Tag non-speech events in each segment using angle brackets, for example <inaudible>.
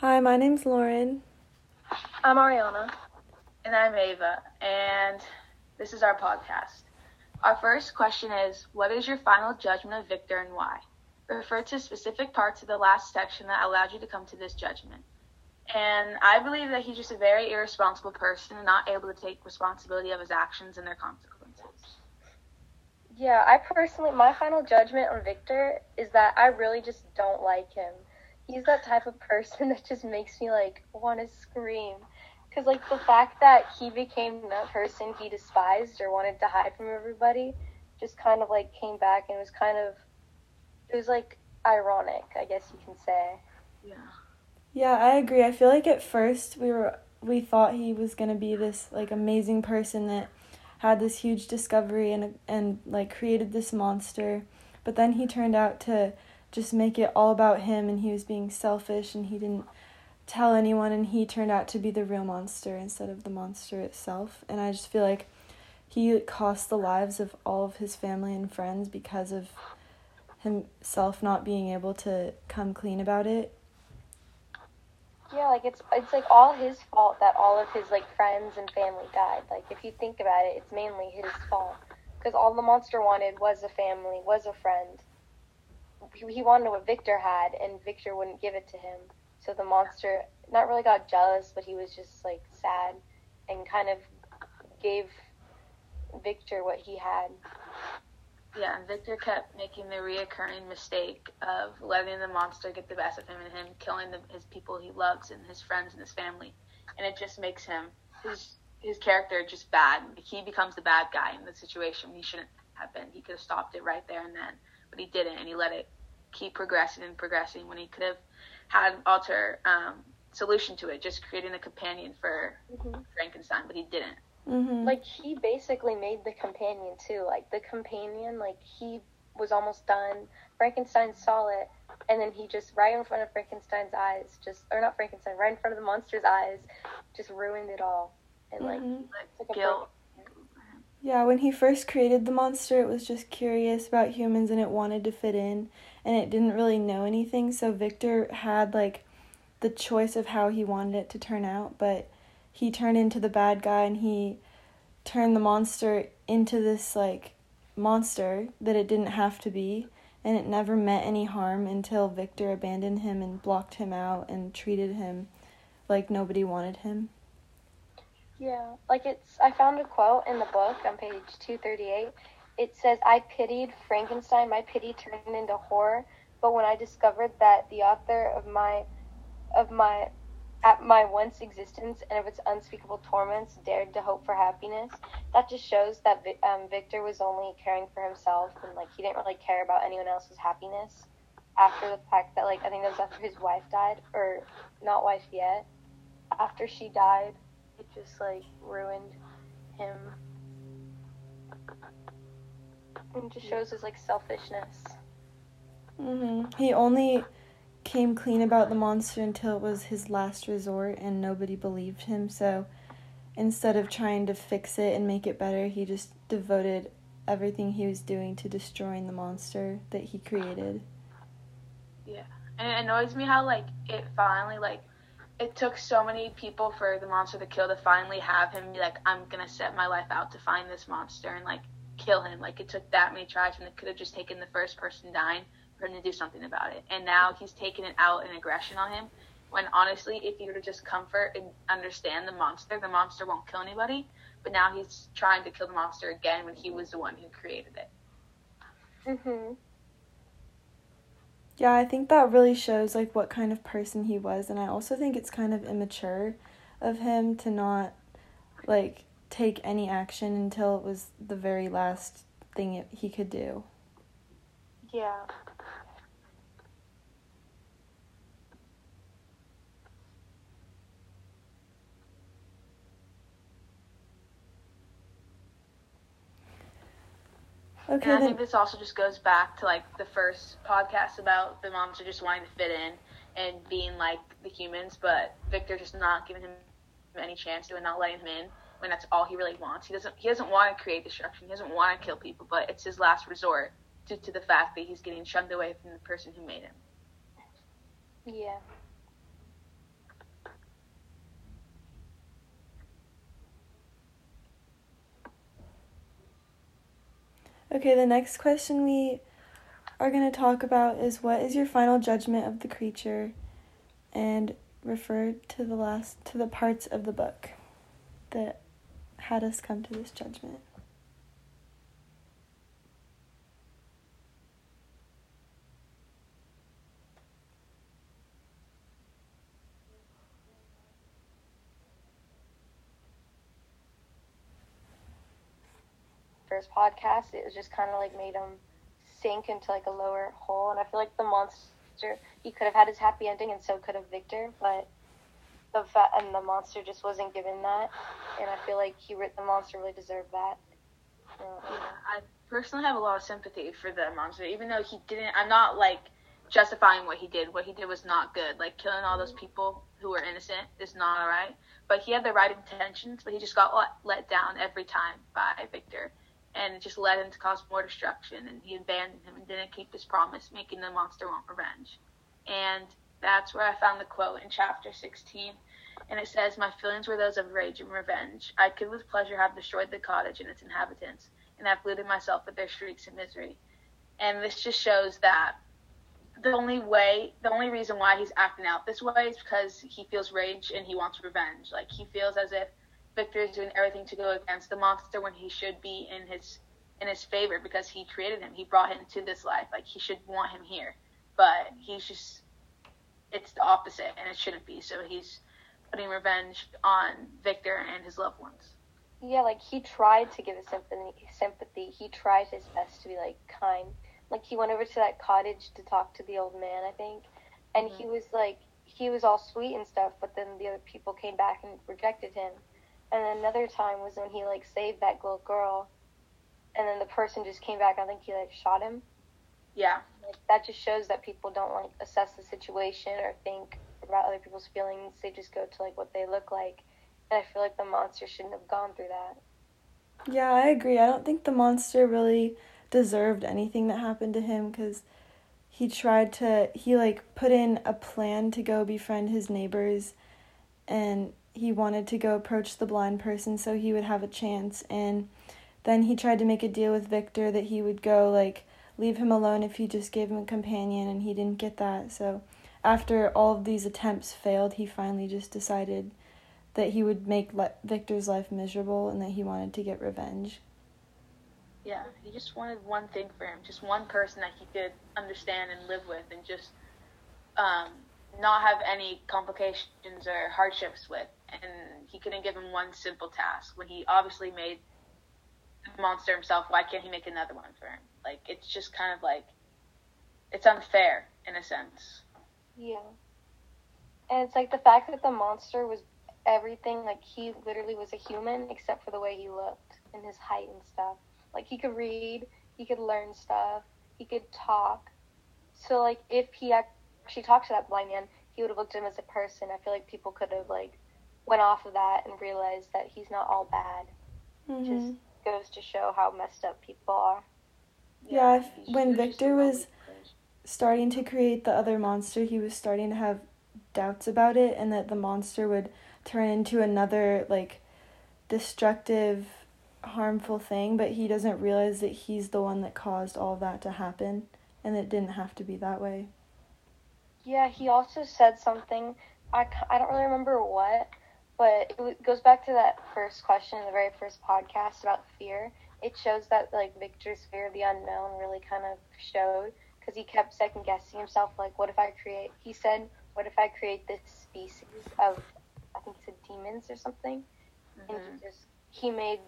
Hi, my name's Lauren. I'm Ariana. And I'm Ava, and this is our podcast. Our first question is What is your final judgment of Victor and why? Refer to specific parts of the last section that allowed you to come to this judgment. And I believe that he's just a very irresponsible person and not able to take responsibility of his actions and their consequences. Yeah, I personally, my final judgment on Victor is that I really just don't like him. He's that type of person <laughs> that just makes me like want to scream. Cause like the fact that he became that person he despised or wanted to hide from everybody, just kind of like came back and was kind of, it was like ironic, I guess you can say. Yeah. Yeah, I agree. I feel like at first we were we thought he was gonna be this like amazing person that had this huge discovery and and like created this monster, but then he turned out to just make it all about him and he was being selfish and he didn't tell anyone and he turned out to be the real monster instead of the monster itself and I just feel like he cost the lives of all of his family and friends because of himself not being able to come clean about it yeah, like it's it's like all his fault that all of his like friends and family died. Like if you think about it, it's mainly his fault because all the monster wanted was a family, was a friend. He wanted what Victor had, and Victor wouldn't give it to him. So the monster not really got jealous, but he was just like sad and kind of gave Victor what he had. Yeah, and Victor kept making the reoccurring mistake of letting the monster get the best of him and him killing the, his people he loves and his friends and his family, and it just makes him his his character just bad. He becomes the bad guy in the situation he shouldn't have been. He could have stopped it right there and then, but he didn't, and he let it keep progressing and progressing when he could have had an alter um, solution to it, just creating a companion for mm-hmm. Frankenstein, but he didn't. Mm-hmm. Like he basically made the companion too. Like the companion, like he was almost done. Frankenstein saw it, and then he just right in front of Frankenstein's eyes, just or not Frankenstein, right in front of the monster's eyes, just ruined it all. And like, mm-hmm. like guilt. Yeah, when he first created the monster, it was just curious about humans and it wanted to fit in and it didn't really know anything. So Victor had like the choice of how he wanted it to turn out, but he turned into the bad guy and he turned the monster into this like monster that it didn't have to be and it never meant any harm until Victor abandoned him and blocked him out and treated him like nobody wanted him. Yeah, like it's I found a quote in the book on page 238. It says I pitied Frankenstein, my pity turned into horror, but when I discovered that the author of my of my at my once existence and of its unspeakable torments dared to hope for happiness. That just shows that um, Victor was only caring for himself and like he didn't really care about anyone else's happiness. After the fact that like I think that was after his wife died or not wife yet. After she died, it just like ruined him. And just shows his like selfishness. Mhm. He only came clean about the monster until it was his last resort and nobody believed him. So instead of trying to fix it and make it better, he just devoted everything he was doing to destroying the monster that he created. Yeah. And it annoys me how like it finally like it took so many people for the monster to kill to finally have him be like, I'm gonna set my life out to find this monster and like kill him. Like it took that many tries and it could have just taken the first person dying for him to do something about it. And now he's taking it out in aggression on him. When honestly, if you were to just comfort and understand the monster, the monster won't kill anybody. But now he's trying to kill the monster again when he was the one who created it. Mhm. Yeah, I think that really shows like what kind of person he was, and I also think it's kind of immature of him to not like take any action until it was the very last thing it, he could do. Yeah. Okay. And I think this also just goes back to like the first podcast about the monster just wanting to fit in and being like the humans, but Victor just not giving him any chance to and not letting him in when that's all he really wants. He doesn't he doesn't want to create destruction. He doesn't want to kill people, but it's his last resort due to the fact that he's getting shunned away from the person who made him. Yeah. Okay, the next question we are going to talk about is what is your final judgment of the creature and refer to the last to the parts of the book that had us come to this judgment. First podcast, it was just kind of like made him sink into like a lower hole, and I feel like the monster he could have had his happy ending, and so could have Victor, but the fa- and the monster just wasn't given that, and I feel like he the monster really deserved that. Yeah, I personally have a lot of sympathy for the monster, even though he didn't. I'm not like justifying what he did. What he did was not good. Like killing all those people who were innocent is not alright. But he had the right intentions, but he just got let down every time by Victor, and it just led him to cause more destruction. And he abandoned him and didn't keep his promise, making the monster want revenge. And that's where I found the quote in chapter 16 and it says, My feelings were those of rage and revenge. I could with pleasure have destroyed the cottage and its inhabitants, and have polluted myself with their shrieks and misery. And this just shows that the only way, the only reason why he's acting out this way is because he feels rage and he wants revenge. Like he feels as if Victor is doing everything to go against the monster when he should be in his in his favor because he created him. He brought him to this life. Like he should want him here, but he's just it's the opposite, and it shouldn't be. So he's putting revenge on Victor and his loved ones. Yeah, like he tried to give a sympathy. Sympathy. He tried his best to be like kind. Like he went over to that cottage to talk to the old man, I think, and mm-hmm. he was like, he was all sweet and stuff. But then the other people came back and rejected him. And then another time was when he like saved that little girl, and then the person just came back. I think he like shot him. Yeah. Like, that just shows that people don't like assess the situation or think about other people's feelings. They just go to like what they look like, and I feel like the monster shouldn't have gone through that. Yeah, I agree. I don't think the monster really deserved anything that happened to him because he tried to he like put in a plan to go befriend his neighbors and he wanted to go approach the blind person so he would have a chance and then he tried to make a deal with Victor that he would go like leave him alone if he just gave him a companion and he didn't get that so after all of these attempts failed, he finally just decided that he would make Le- Victor's life miserable and that he wanted to get revenge. Yeah, he just wanted one thing for him, just one person that he could understand and live with, and just um, not have any complications or hardships with. And he couldn't give him one simple task when he obviously made the monster himself. Why can't he make another one for him? Like it's just kind of like it's unfair in a sense. Yeah. And it's like the fact that the monster was everything, like he literally was a human except for the way he looked and his height and stuff. Like he could read, he could learn stuff, he could talk. So like if he actually talked to that blind man, he would have looked at him as a person. I feel like people could have like went off of that and realized that he's not all bad. Mm-hmm. Just goes to show how messed up people are. Yeah, yeah when Victor was starting to create the other monster, he was starting to have doubts about it and that the monster would turn into another like destructive harmful thing, but he doesn't realize that he's the one that caused all that to happen and it didn't have to be that way. Yeah, he also said something I, I don't really remember what, but it goes back to that first question in the very first podcast about fear. It shows that like Victor's fear of the unknown really kind of showed because he kept second guessing himself. Like, what if I create? He said, "What if I create this species of, I think it's a demons or something?" Mm-hmm. And he mm-hmm. just he made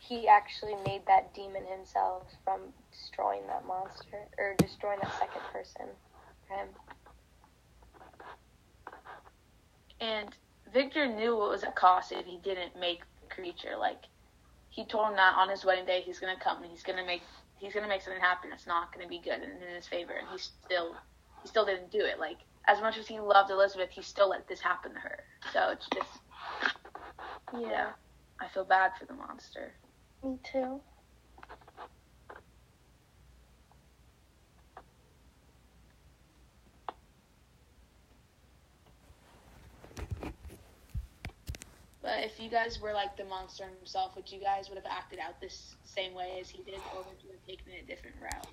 he actually made that demon himself from destroying that monster or destroying that second person for him. And Victor knew what was at cost if he didn't make the creature. Like he told him that on his wedding day he's gonna come and he's gonna make he's gonna make something happen that's not gonna be good and in his favor, and he still he still didn't do it. Like as much as he loved Elizabeth, he still let this happen to her. So it's just yeah, yeah I feel bad for the monster. Me too. If you guys were like the monster himself, would you guys would have acted out this same way as he did, or would you have taken a different route?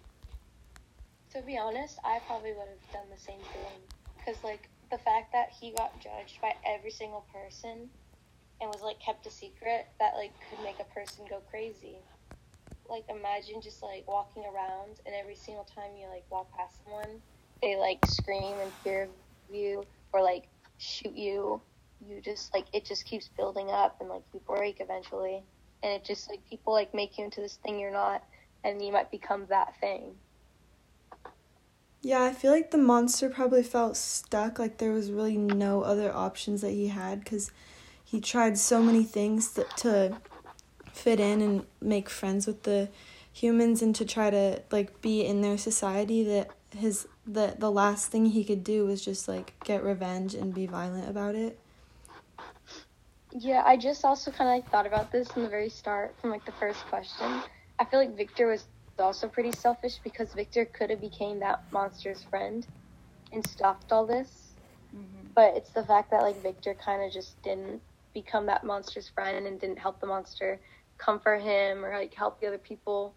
To be honest, I probably would have done the same thing. Because, like, the fact that he got judged by every single person and was, like, kept a secret, that, like, could make a person go crazy. Like, imagine just, like, walking around and every single time you, like, walk past someone, they, like, scream in fear of you or, like, shoot you. You just, like, it just keeps building up and, like, you break eventually. And it just, like, people, like, make you into this thing you're not, and you might become that thing. Yeah, I feel like the monster probably felt stuck, like there was really no other options that he had because he tried so many things that, to fit in and make friends with the humans and to try to like be in their society that his the the last thing he could do was just like get revenge and be violent about it. Yeah, I just also kind of like thought about this from the very start, from like the first question. I feel like Victor was also pretty selfish because Victor could have became that monster's friend and stopped all this. Mm-hmm. But it's the fact that like Victor kind of just didn't become that monster's friend and didn't help the monster comfort him or like help the other people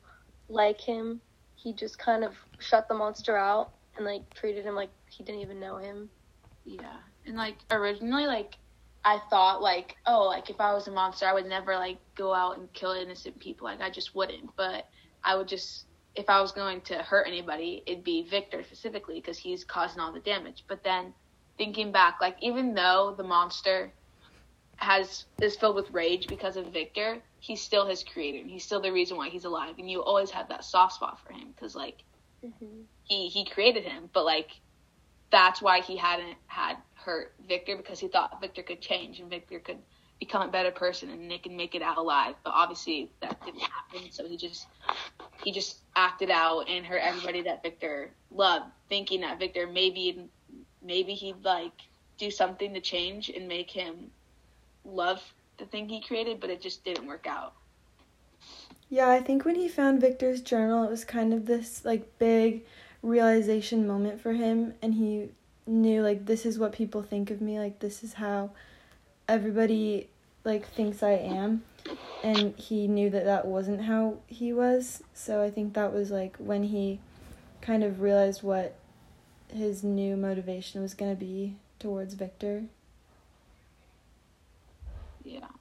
like him. He just kind of shut the monster out and like treated him like he didn't even know him. Yeah. And like originally like I thought like, oh, like if I was a monster I would never like go out and kill innocent people. Like I just wouldn't. But I would just if I was going to hurt anybody, it'd be Victor specifically because he's causing all the damage. But then thinking back, like even though the monster has is filled with rage because of Victor, he's still his creator and he's still the reason why he's alive. And you always have that soft spot for him because like mm-hmm. he he created him, but like that's why he hadn't had hurt Victor because he thought Victor could change and Victor could become a better person and they can make it out alive. But obviously that didn't happen. So he just he just acted out and hurt everybody that Victor loved, thinking that Victor maybe maybe he'd like do something to change and make him love the thing he created, but it just didn't work out. Yeah, I think when he found Victor's journal, it was kind of this like big realization moment for him and he knew like this is what people think of me, like this is how everybody like thinks I am. And he knew that that wasn't how he was. So I think that was like when he kind of realized what his new motivation was going to be towards Victor. Yeah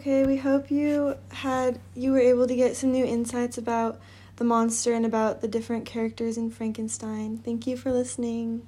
Okay, we hope you had you were able to get some new insights about the monster and about the different characters in Frankenstein. Thank you for listening.